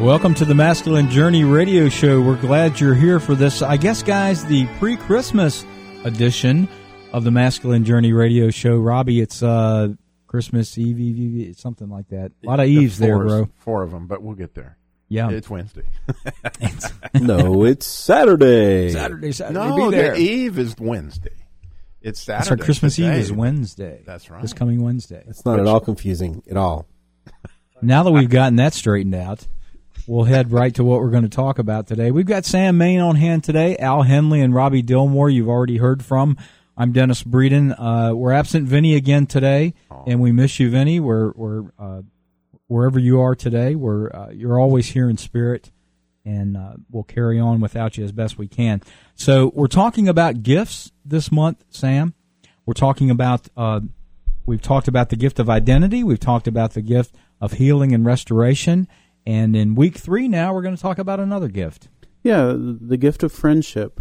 Welcome to the Masculine Journey radio show. We're glad you're here for this, I guess, guys, the pre Christmas edition of the Masculine Journey radio show. Robbie, it's uh, Christmas Eve, Eve, Eve, something like that. A lot of Eves there, bro. Four of them, but we'll get there. Yeah. It's Wednesday. no, it's Saturday. Saturday, Saturday. no, be there. the Eve is Wednesday. It's Saturday. That's our Christmas Eve today. is Wednesday. That's right. This coming Wednesday. It's not at all confusing at all. Now that we've gotten that straightened out, we'll head right to what we're going to talk about today. We've got Sam Main on hand today, Al Henley and Robbie Dilmore. You've already heard from. I'm Dennis Breeden. Uh, we're absent Vinny again today, and we miss you, Vinny. We're, we're uh, wherever you are today. We're uh, you're always here in spirit, and uh, we'll carry on without you as best we can. So we're talking about gifts this month, Sam. We're talking about uh, we've talked about the gift of identity. We've talked about the gift of healing and restoration. And in week three now, we're going to talk about another gift. Yeah, the gift of friendship.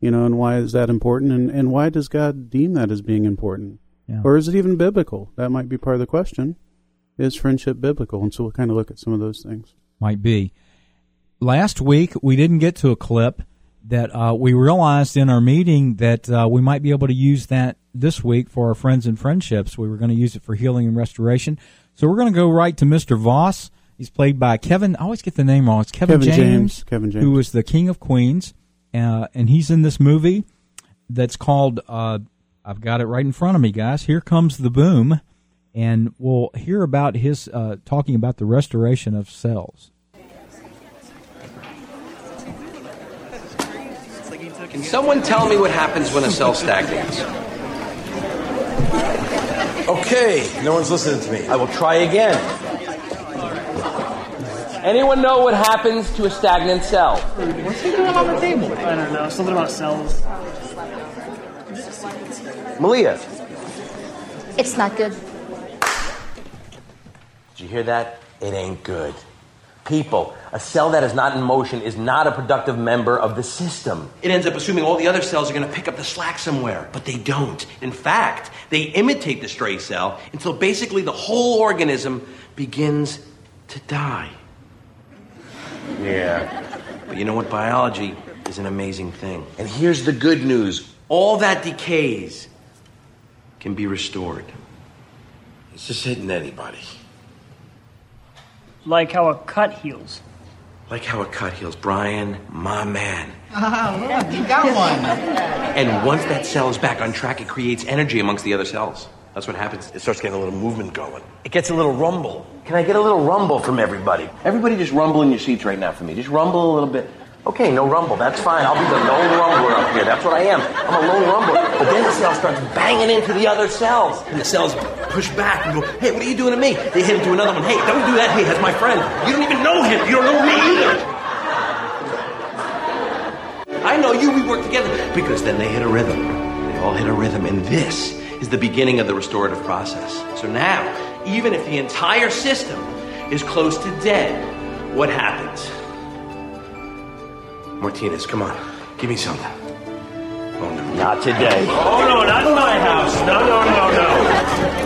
You know, and why is that important? And, and why does God deem that as being important? Yeah. Or is it even biblical? That might be part of the question. Is friendship biblical? And so we'll kind of look at some of those things. Might be. Last week, we didn't get to a clip that uh, we realized in our meeting that uh, we might be able to use that this week for our friends and friendships. We were going to use it for healing and restoration. So we're going to go right to Mr. Voss. He's played by Kevin. I always get the name wrong. It's Kevin, Kevin James. Kevin James. who was the King of Queens, uh, and he's in this movie that's called. Uh, I've got it right in front of me, guys. Here comes the boom, and we'll hear about his uh, talking about the restoration of cells. Can someone tell me what happens when a cell stagnates? Okay, no one's listening to me. I will try again. Anyone know what happens to a stagnant cell? What's he doing on the table? I don't know. Something about cells. Malia, It's not good. did you hear that? It ain't good. People, a cell that is not in motion is not a productive member of the system. It ends up assuming all the other cells are going to pick up the slack somewhere, but they don't. In fact, they imitate the stray cell until basically the whole organism begins to die. Yeah. But you know what? Biology is an amazing thing. And here's the good news all that decays can be restored. It's just hitting anybody. Like how a cut heals. Like how a cut heals. Brian, my man. Ah, look, you got one. And once that cell is back on track, it creates energy amongst the other cells. That's what happens. It starts getting a little movement going. It gets a little rumble. Can I get a little rumble from everybody? Everybody just rumble in your seats right now for me. Just rumble a little bit. Okay, no rumble. That's fine. I'll be the lone rumbler up here. That's what I am. I'm a lone rumbler. But then the cell starts banging into the other cells. And the cells push back and go, hey, what are you doing to me? They hit into another one. Hey, don't do that. Hey, that's my friend. You don't even know him. You don't know me either. I know you, we work together. Because then they hit a rhythm. They all hit a rhythm. And this is the beginning of the restorative process. So now, even if the entire system is close to dead, what happens? Martinez, come on. Give me something. Oh, no. Not today. Oh no, not in my house. No, no, no, no.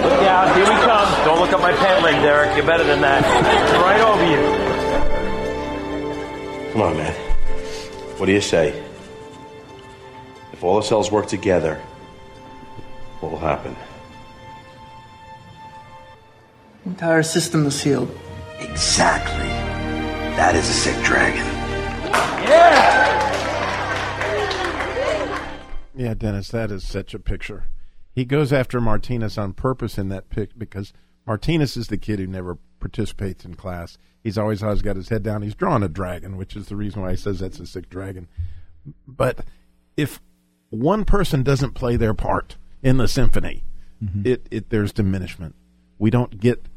Look out, here we come. Don't look up my pant leg, Derek. You're better than that. Right over you. Come on, man. What do you say? If all the cells work together, what will happen? Entire system is healed. Exactly. That is a sick dragon. Yeah, Yeah, Dennis, that is such a picture. He goes after Martinez on purpose in that pic because Martinez is the kid who never participates in class. He's always always got his head down. He's drawn a dragon, which is the reason why he says that's a sick dragon. But if one person doesn't play their part in the symphony, mm-hmm. it, it there's diminishment. We don't get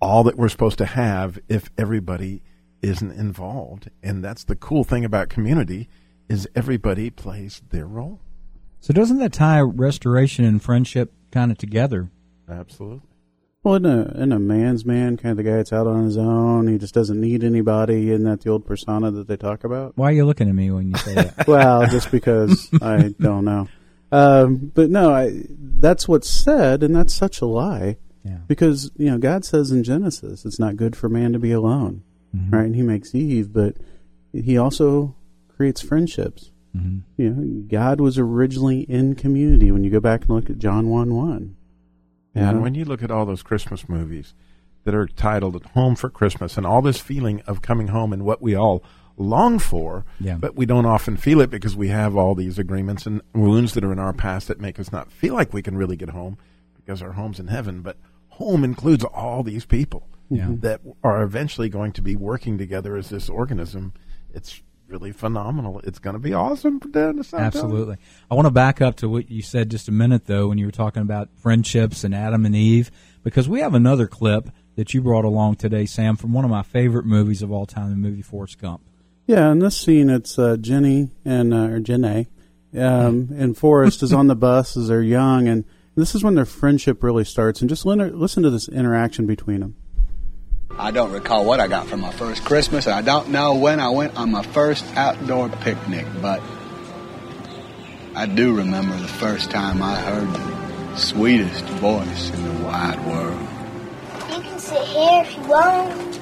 all that we're supposed to have if everybody isn't involved. And that's the cool thing about community is everybody plays their role. So doesn't that tie restoration and friendship kind of together? Absolutely. Well, in a in a man's man, kind of the guy that's out on his own, he just doesn't need anybody. Isn't that the old persona that they talk about? Why are you looking at me when you say that? well, just because I don't know. Um, but no, I, that's what's said, and that's such a lie. Yeah. Because you know, God says in Genesis, it's not good for man to be alone, Mm-hmm. right? And He makes Eve, but He also creates friendships. Mm-hmm. You know, God was originally in community. When you go back and look at John one one, And when you look at all those Christmas movies that are titled Home for Christmas and all this feeling of coming home and what we all long for, Yeah. but we don't often feel it because we have all these agreements and wounds that are in our past that make us not feel like we can really get home because our home's in heaven. But home includes all these people Yeah. Mm-hmm. that are eventually going to be working together as this organism. It's really phenomenal. It's going to be awesome for down to South Absolutely. I want to back up to what you said just a minute though when you were talking about friendships and Adam and Eve because we have another clip that you brought along today, Sam, from one of my favorite movies of all time, the movie Forrest Gump. Yeah, in this scene, it's uh, Jenny and uh, or Jenny, um, and Forrest is on the bus as they're young, and this is when their friendship really starts. And just listen, listen to this interaction between them. I don't recall what I got for my first Christmas, and I don't know when I went on my first outdoor picnic, but I do remember the first time I heard the sweetest voice in the wide world. You can sit here if you want.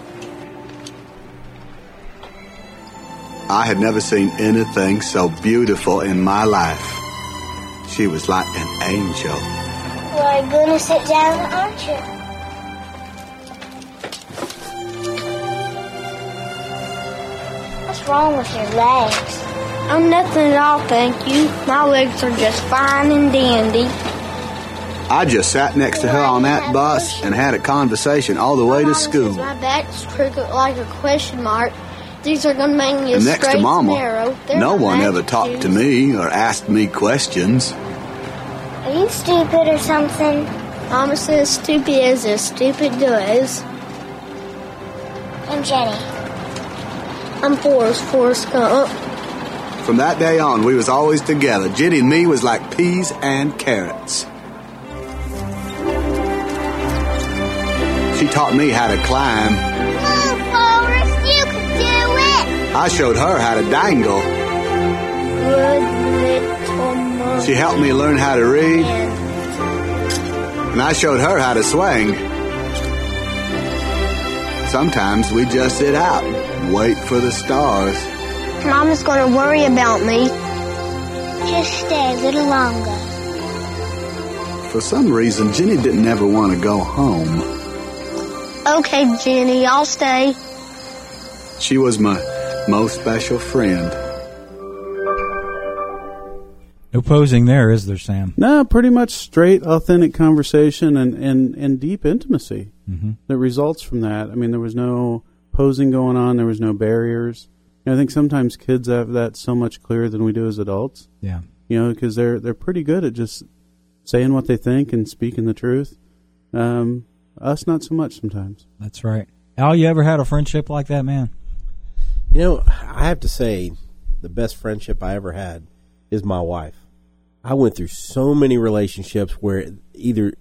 I had never seen anything so beautiful in my life. She was like an angel. Well, you're gonna sit down, aren't you? What's wrong with your legs? I'm nothing at all, thank you. My legs are just fine and dandy. I just sat next to her on that bus and had a conversation all the way to school. My back's crooked like a question mark. These are gonna make me And next straight to Mama, and narrow. They're no one ever talked to me or asked me questions. Are you stupid or something? Mama says stupid is as stupid does. And Jenny. I'm Forrest, Forrest Gump. From that day on, we was always together. Jenny and me was like peas and carrots. She taught me how to climb. I showed her how to dangle. Good little monkey. She helped me learn how to read. And I showed her how to swing. Sometimes we just sit out wait for the stars. Mama's gonna worry about me. Just stay a little longer. For some reason, Jenny didn't ever want to go home. Okay, Jenny, I'll stay. She was my most special friend. No posing there, is there, Sam? No, pretty much straight, authentic conversation and, and, and deep intimacy Mhm. that results from that. I mean, there was no posing going on. There was no barriers. And I think sometimes kids have that so much clearer than we do as adults. Yeah. You know, because they're they're pretty good at just saying what they think and speaking the truth. Um, us, not so much sometimes. That's right. Al, you ever had a friendship like that, man? You know, I have to say, the best friendship I ever had is my wife. I went through so many relationships where either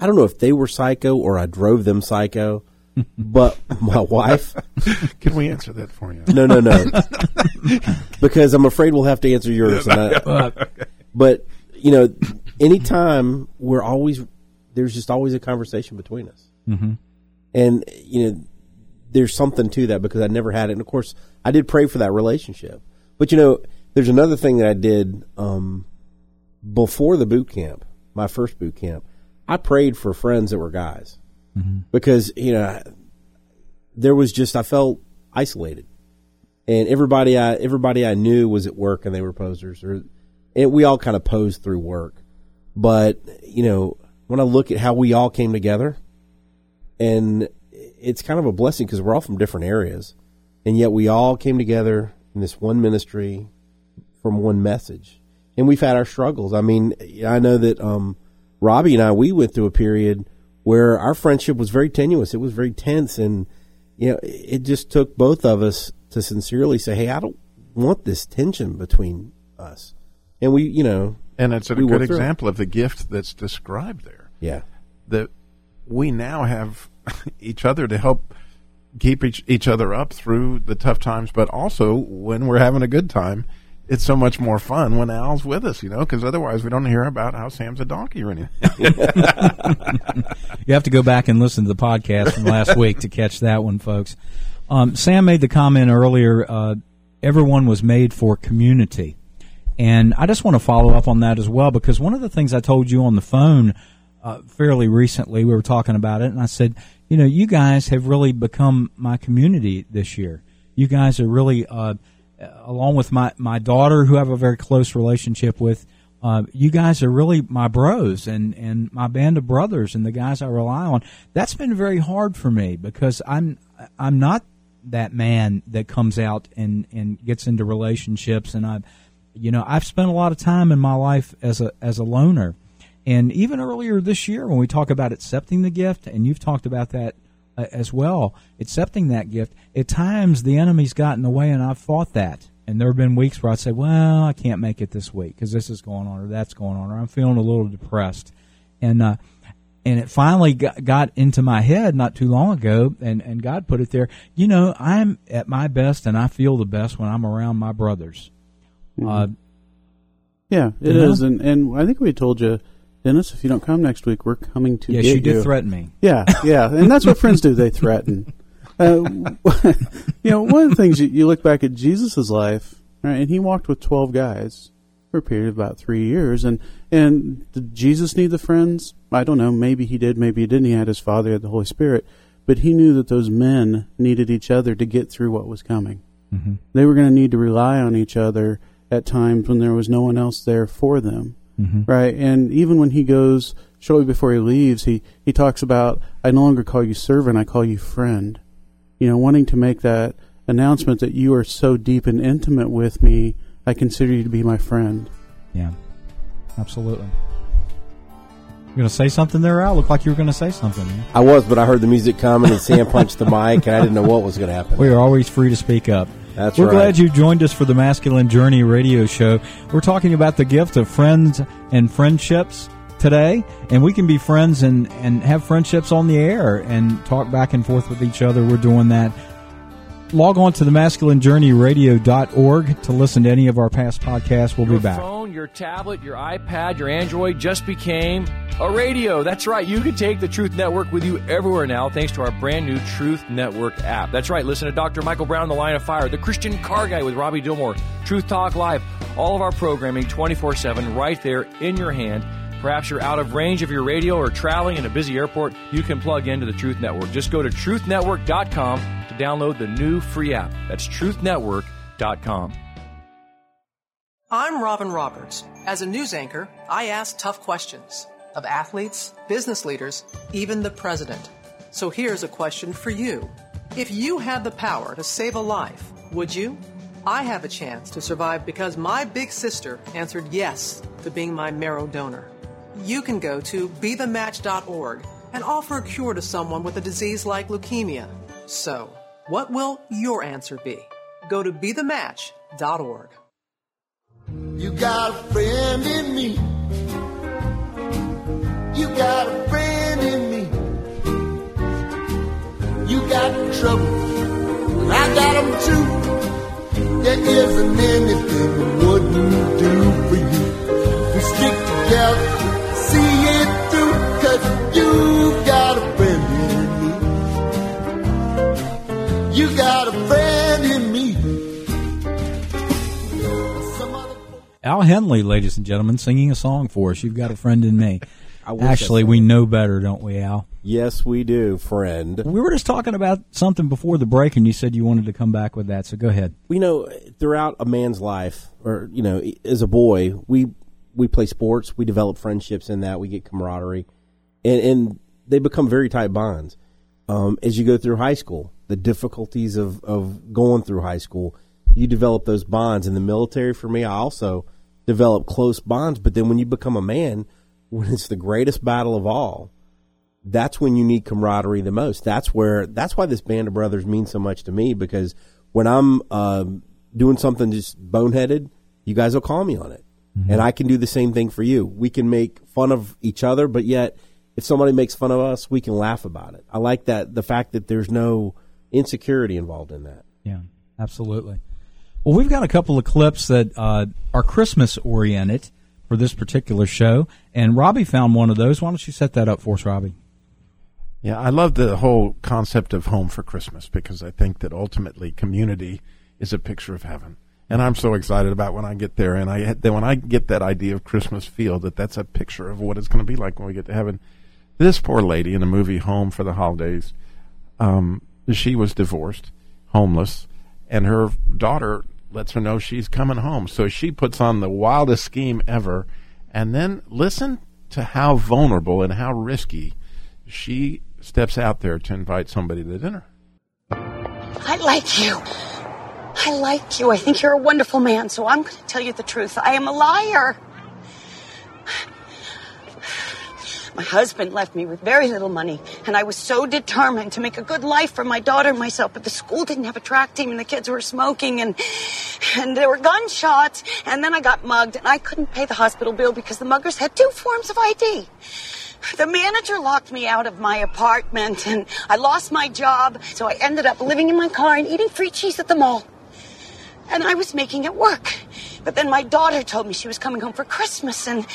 I don't know if they were psycho or I drove them psycho, but my wife. Can we answer that for you? No, no, no. because I'm afraid we'll have to answer yours. and I- but you know, anytime we're always there's just always a conversation between us, Mm-hmm. and you know, there's something to that because I never had it. And of course, I did pray for that relationship. But you know, there's another thing that I did um, before the boot camp, my first boot camp. I prayed for friends that were guys because you know there was just I felt isolated, and everybody I everybody I knew was at work and they were posers, or and we all kind of posed through work. But you know, when I look at how we all came together, and it's kind of a blessing because we're all from different areas, and yet we all came together in this one ministry from one message, and we've had our struggles. I mean, I know that um, Robbie and I we went through a period where our friendship was very tenuous. It was very tense, and you know, it just took both of us to sincerely say, "Hey, I don't want this tension between us," and we, you know, and it's a we good through it. example of the gift that's described there. Yeah. that we now have each other to help keep each, each other up through the tough times, but also when we're having a good time, it's so much more fun when Al's with us, you know, because otherwise we don't hear about how Sam's a donkey or anything. You have to go back and listen to the podcast from last week to catch that one, folks. Um, Sam made the comment earlier. Uh, everyone was made for community, and I just want to follow up on that as well because one of the things I told you on the phone uh, fairly recently, we were talking about it, and I said, you know, you guys have really become my community this year. You guys are really, uh, along with my my daughter, who I have a very close relationship with. Uh, you guys are really my bros and, and my band of brothers and the guys I rely on. That's been very hard for me because I'm I'm not that man that comes out and, and gets into relationships and I've you know I've spent a lot of time in my life as a as a loner and even earlier this year when we talk about accepting the gift and you've talked about that uh, as well accepting that gift at times the enemy's gotten away and I've fought that and there have been weeks where I'd say, well, I can't make it this week because this is going on or that's going on or I'm feeling a little depressed. And, uh, and it finally got, got into my head not too long ago and, and God put it there. You know, I'm at my best and I feel the best when I'm around my brothers. Uh, Yeah, it is, and and I think we told you, Dennis, if you don't come next week, we're coming to you. Yes, you did threaten me. Yeah, yeah, and that's what friends do. They threaten. Uh, you know, one of the things you, you look back at Jesus' life, right, and he walked with twelve guys for a period of about three years, and and did Jesus need the friends? I don't know. Maybe he did. Maybe he didn't. He had his Father, he had the Holy Spirit, but he knew that those men needed each other to get through what was coming. Mhm. They were going to need to rely on each other at times when there was no one else there for them Mhm. right? And even when he goes shortly before he leaves, he he talks about, "I no longer call you servant; I call you friend." You know, wanting to make that announcement that you are so deep and intimate with me, I consider you to be my friend. Yeah, absolutely. You're going to say something there, Al? Looked like you were going to say something. Man. I was, but I heard the music coming and Sam punched the mic, and I didn't know what was going to happen. We are always free to speak up. That's We're right. glad you joined us for the Masculine Journey radio show. We're talking about the gift of friends and friendships today, and we can be friends and, and have friendships on the air and talk back and forth with each other. We're doing that. Log on to the masculinejourneyradio.org to listen to any of our past podcasts. We'll your be back. phone, your tablet, your iPad, your Android just became a radio. That's right. You can take the Truth Network with you everywhere now thanks to our brand new Truth Network app. That's right. Listen to Dr. Michael Brown, The Line of Fire, The Christian Car Guy with Robbie Dilmore, Truth Talk Live, all of our programming 24 7 right there in your hand. Perhaps you're out of range of your radio or traveling in a busy airport, you can plug into the Truth Network. Just go to truthnetwork.com download the new free app. That's truthnetwork.com. I'm Robin Roberts. As a news anchor, I ask tough questions of athletes, business leaders, even the president. So here's a question for you. If you had the power to save a life, would you? I have a chance to survive because my big sister answered yes to being my marrow donor. You can go to bethematch.org and offer a cure to someone with a disease like leukemia. So, what will your answer be? Go to bethematch.org. You got a friend in me. You got a friend in me. You got trouble, I got them too. There isn't anything we wouldn't do for you. We stick together, Al Henley, ladies and gentlemen, singing a song for us. You've got a friend in me. Actually, we know better, don't we, Al? Yes, we do, friend. We were just talking about something before the break, and you said you wanted to come back with that. So go ahead. you know, throughout a man's life, or you know, as a boy, we we play sports, we develop friendships in that, we get camaraderie, and and they become very tight bonds. Um, as you go through high school, the difficulties of of going through high school, you develop those bonds. In the military, for me, I also develop close bonds. But then when you become a man, when it's the greatest battle of all, that's when you need camaraderie the most. That's where that's why this band of brothers means so much to me because when I'm uh, doing something just boneheaded, you guys will call me on it, mm-hmm. and I can do the same thing for you. We can make fun of each other, but yet if somebody makes fun of us, we can laugh about it. I like that the fact that there's no insecurity involved in that. Yeah, absolutely. Well, we've got a couple of clips that uh, are Christmas oriented for this particular show, and Robbie found one of those. Why don't you set that up for us, Robbie? Yeah, I love the whole concept of home for Christmas because I think that ultimately community is a picture of heaven. And I'm so excited about when I get there, and I then when I get that idea of Christmas feel that that's a picture of what it's going to be like when we get to heaven. This poor lady in the movie Home for the Holidays, um, she was divorced, homeless, and her daughter lets her know she's coming home. So she puts on the wildest scheme ever, and then listen to how vulnerable and how risky she steps out there to invite somebody to dinner. I like you. I like you. I think you're a wonderful man, so I'm going to tell you the truth. I am a liar. My husband left me with very little money, and I was so determined to make a good life for my daughter and myself. But the school didn't have a track team, and the kids were smoking, and and there were gunshots. And then I got mugged, and I couldn't pay the hospital bill because the muggers had two forms of ID. The manager locked me out of my apartment, and I lost my job. So I ended up living in my car and eating free cheese at the mall. And I was making it work. But then my daughter told me she was coming home for Christmas, and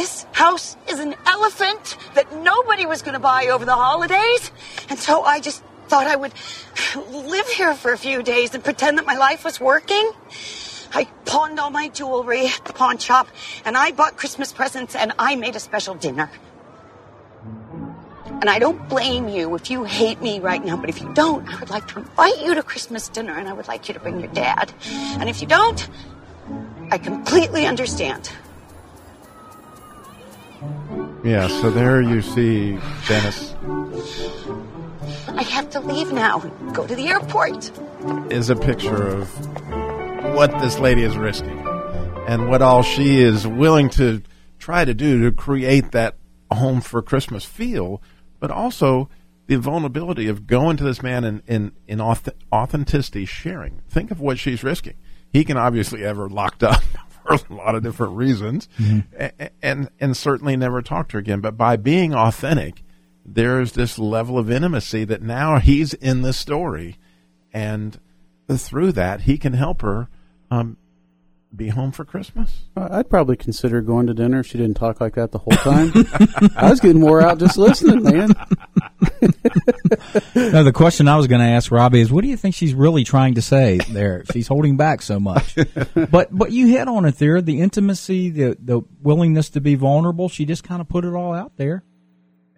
this house is an elephant that nobody was going to buy over the holidays. And so I just thought I would live here for a few days and pretend that my life was working. I pawned all my jewelry at the pawn shop and I bought Christmas presents and I made a special dinner. And I don't blame you if you hate me right now, but if you don't, I would like to invite you to Christmas dinner and I would like you to bring your dad. And if you don't, I completely understand. Yeah, so there you see Dennis. I have to leave now. Go to the airport. Is a picture of what this lady is risking and what all she is willing to try to do to create that home for Christmas feel, but also the vulnerability of going to this man in, in, in authenticity sharing. Think of what she's risking. He can obviously have her locked up for a lot of different reasons, mm-hmm. and, and certainly never talk to her again. But by being authentic, there's this level of intimacy that now he's in the story, and through that he can help her um, be home for Christmas. Uh, I'd probably consider going to dinner if she didn't talk like that the whole time. I was getting more out just listening, man. no, the question I was going to ask Robbie is, what do you think she's really trying to say there? She's holding back so much, but but you hit on it there. The intimacy, the the willingness to be vulnerable. She just kind of put it all out there.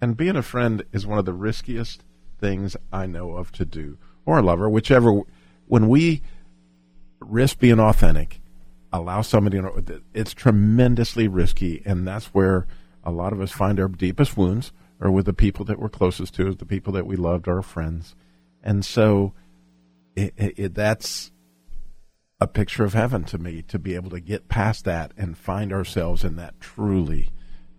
And being a friend is one of the riskiest things I know of to do, or a lover, whichever. When we risk being authentic, allow somebody, it's tremendously risky, and that's where a lot of us find our deepest wounds or with the people that we're closest to, the people that we loved, our friends. And so it, it, that's a picture of heaven to me to be able to get past that and find ourselves in that truly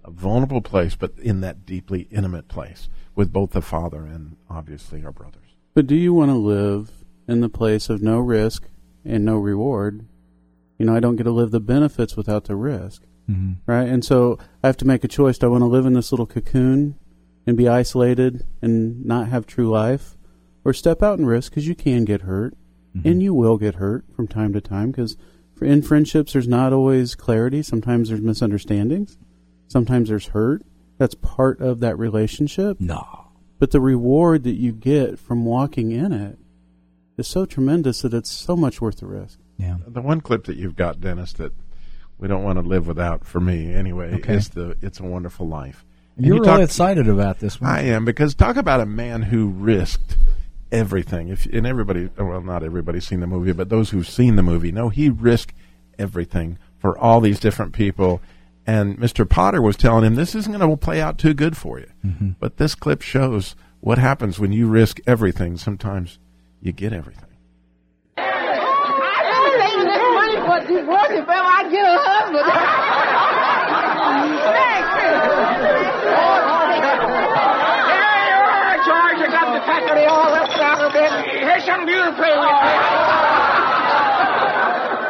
vulnerable place, but in that deeply intimate place with both the Father and obviously our brothers. But do you want to live in the place of no risk and no reward? You know, I don't get to live the benefits without the risk. Mm-hmm. Right? And so I have to make a choice. Do I want to live in this little cocoon and be isolated and not have true life, or step out and risk because you can get hurt, mm-hmm. and you will get hurt from time to time because in friendships there's not always clarity. Sometimes there's misunderstandings. Sometimes there's hurt. That's part of that relationship. No. But the reward that you get from walking in it is so tremendous that it's so much worth the risk. Yeah. The one clip that you've got, Dennis, that we don't want to live without for me anyway okay. is the "It's a Wonderful Life." You're you really talk, excited about this one. I am because talk about a man who risked everything. If and everybody, well, not everybody's seen the movie, but those who've seen the movie know he risked everything for all these different people. And Mr. Potter was telling him this isn't going to play out too good for you. Mm-hmm. But this clip shows what happens when you risk everything. Sometimes you get everything. keep working, fam. I get a husband. Thanks. Here you are, George. You got the faculty all left out a bit. Here's something beautiful.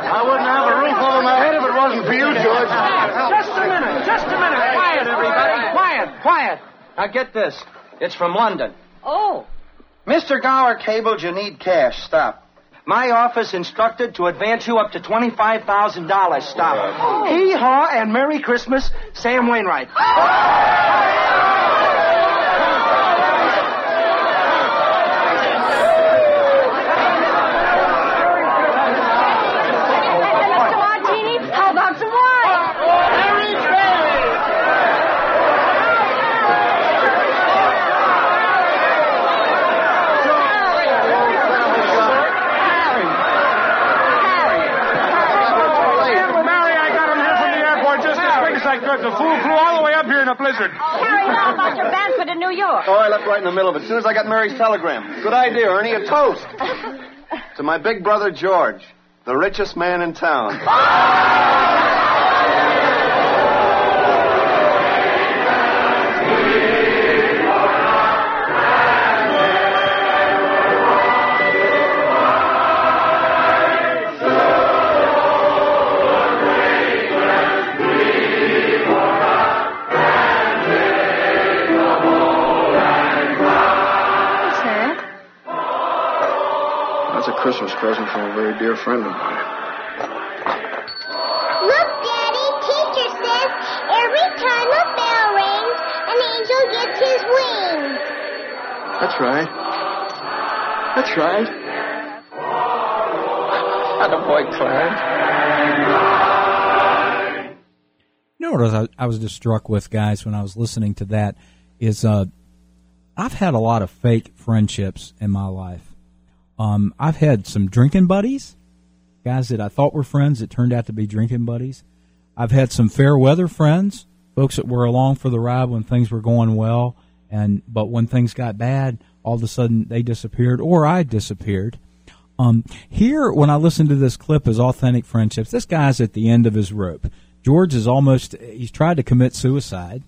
I wouldn't have a roof over my head if it wasn't for you, George. Just a minute. Just a minute. Quiet, everybody. Quiet. Quiet. Now get this. It's from London. Oh. Mr. Gower cabled you need cash. Stop. My office instructed to advance you up to $25,000. Stop. Oh. Hee haw and Merry Christmas, Sam Wainwright. Oh. Mr. Martini, how about some wine? Mary, I got him here from the airport just as quick as I could. The fool flew all the way up here in a blizzard. Harry, how about your Banford in New York? Oh, I left right in the middle of it. As soon as I got Mary's telegram. Good idea, Ernie. A toast. to my big brother, George, the richest man in town. Ah! Present from a very dear friend of mine. Look, Daddy, teacher says every time a bell rings, an angel gets his wings. That's right. That's right. Attaboy, Clarence. You know what I was, I was just struck with, guys, when I was listening to that is uh, I've had a lot of fake friendships in my life. Um, I've had some drinking buddies, guys that I thought were friends that turned out to be drinking buddies. I've had some fair weather friends, folks that were along for the ride when things were going well, and but when things got bad, all of a sudden they disappeared or I disappeared. Um, here, when I listen to this clip as authentic friendships, this guy's at the end of his rope. George is almost, he's tried to commit suicide.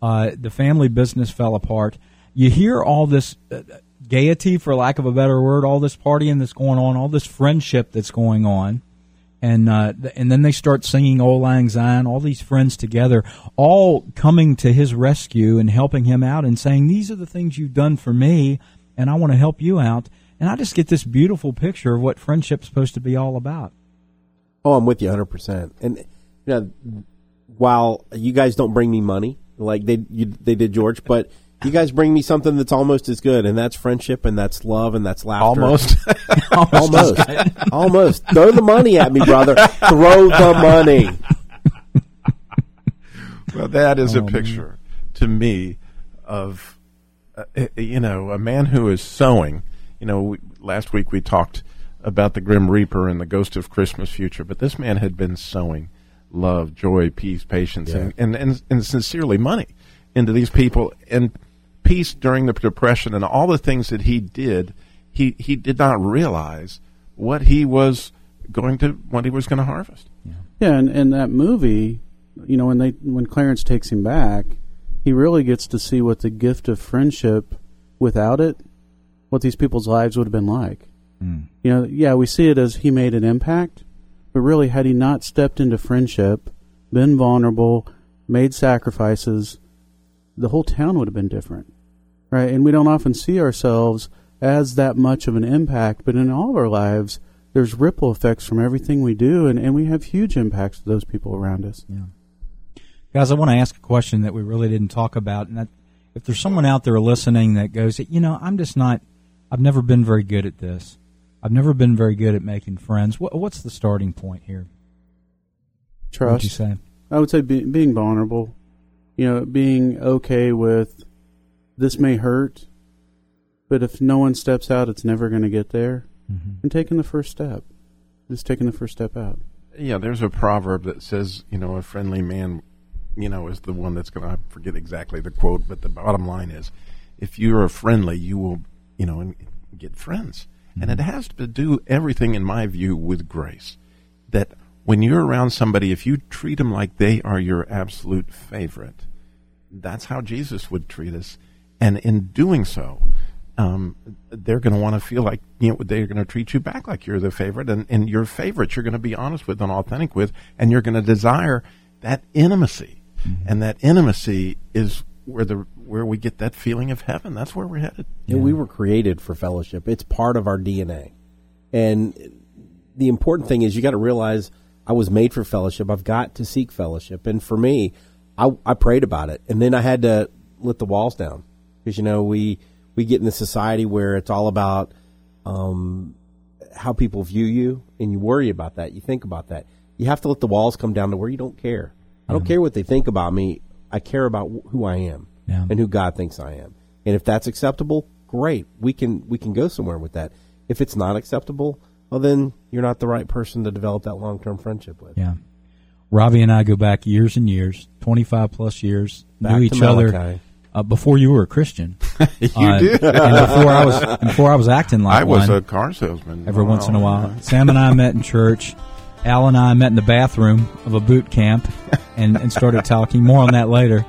Uh, the family business fell apart. You hear all this uh, gaiety, for lack of a better word, all this partying that's going on, all this friendship that's going on. And uh, and then they start singing "Auld Lang Syne." All these friends together, all coming to his rescue and helping him out, and saying, "These are the things you've done for me, and I want to help you out." And I just get this beautiful picture of what friendship's supposed to be all about. Oh, I'm with you 100%. And, you know, while you guys don't bring me money like they you, they did George, but you guys bring me something that's almost as good, and that's friendship, and that's love, and that's laughter. Almost. almost, almost. Throw the money at me, brother. Throw the money. Well, that is a Oh, picture to me of, uh, uh, you know, a man who is sowing. You know, we, last week we talked about the Grim Reaper and the Ghost of Christmas Future, but this man had been sowing love, joy, peace, patience, and, and, and, and sincerely money into these people. And peace during the Depression and all the things that he did, he, he did not realize what he was going to, what he was going to harvest. Yeah, and, and that movie, you know, when they when Clarence takes him back, he really gets to see what the gift of friendship without it, what these people's lives would have been like. Mm. You know, yeah, we see it as he made an impact, but really, had he not stepped into friendship, been vulnerable, made sacrifices, the whole town would have been different, right? And we don't often see ourselves as that much of an impact, but in all of our lives, there's ripple effects from everything we do, and, and we have huge impacts to those people around us. Yeah. Guys, I want to ask a question that we really didn't talk about, and that if there's someone out there listening that goes, you know, I'm just not, I've never been very good at this. I've never been very good at making friends. What, what's the starting point here? Trust. What'd you say? I would say be, being vulnerable. You know, being okay with this may hurt, but if no one steps out, it's never going to get there. Mm-hmm. And taking the first step, just taking the first step out. Yeah, there's a proverb that says, you know, a friendly man, you know, is the one that's going to, I forget exactly the quote, but the bottom line is, if you are friendly, you will, you know, get friends. And it has to do everything, in my view, with grace. That when you're around somebody, if you treat them like they are your absolute favorite, that's how Jesus would treat us. And in doing so, um, they're going to want to feel like you know they're going to treat you back like you're the favorite, and, and your favorites you're going to be honest with and authentic with, and you're going to desire that intimacy, Mm-hmm. and that intimacy is where the where we get that feeling of heaven. That's where we're headed. And we were created for fellowship. It's part of our DNA. And the important thing is you got to realize I was made for fellowship. I've got to seek fellowship. And for me, I, I prayed about it. And then I had to let the walls down. Because, you know, we, we get in a society where it's all about um, how people view you, and you worry about that. You think about that. You have to let the walls come down to where you don't care. I don't care what they think about me. I care about who I am Yeah. and who God thinks I am. And if that's acceptable, great. We can we can go somewhere with that. If it's not acceptable, well then you're not the right person to develop that long term friendship with. Yeah. Robbie and I go back years and years, 25 plus years, Back knew to each other. Uh, before you were a Christian. You Uh, did. and before I was before I was acting like I was one. a car salesman. Every Wow. once in a while, Sam and I met in church. Al and I met in the bathroom of a boot camp and, and started talking. More on that later.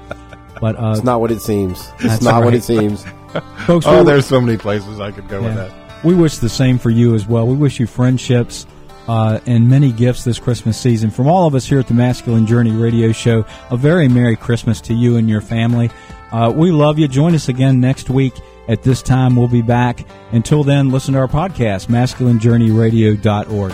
But uh, It's not what it seems. It's That's not what it seems. folks. Oh, we- there's so many places I could go with that. We wish the same for you as well. We wish you friendships uh, and many gifts this Christmas season. From all of us here at the Masculine Journey Radio Show, a very Merry Christmas to you and your family. Uh, we love you. Join us again next week at this time. We'll be back. Until then, listen to our podcast, masculinejourneyradio.org.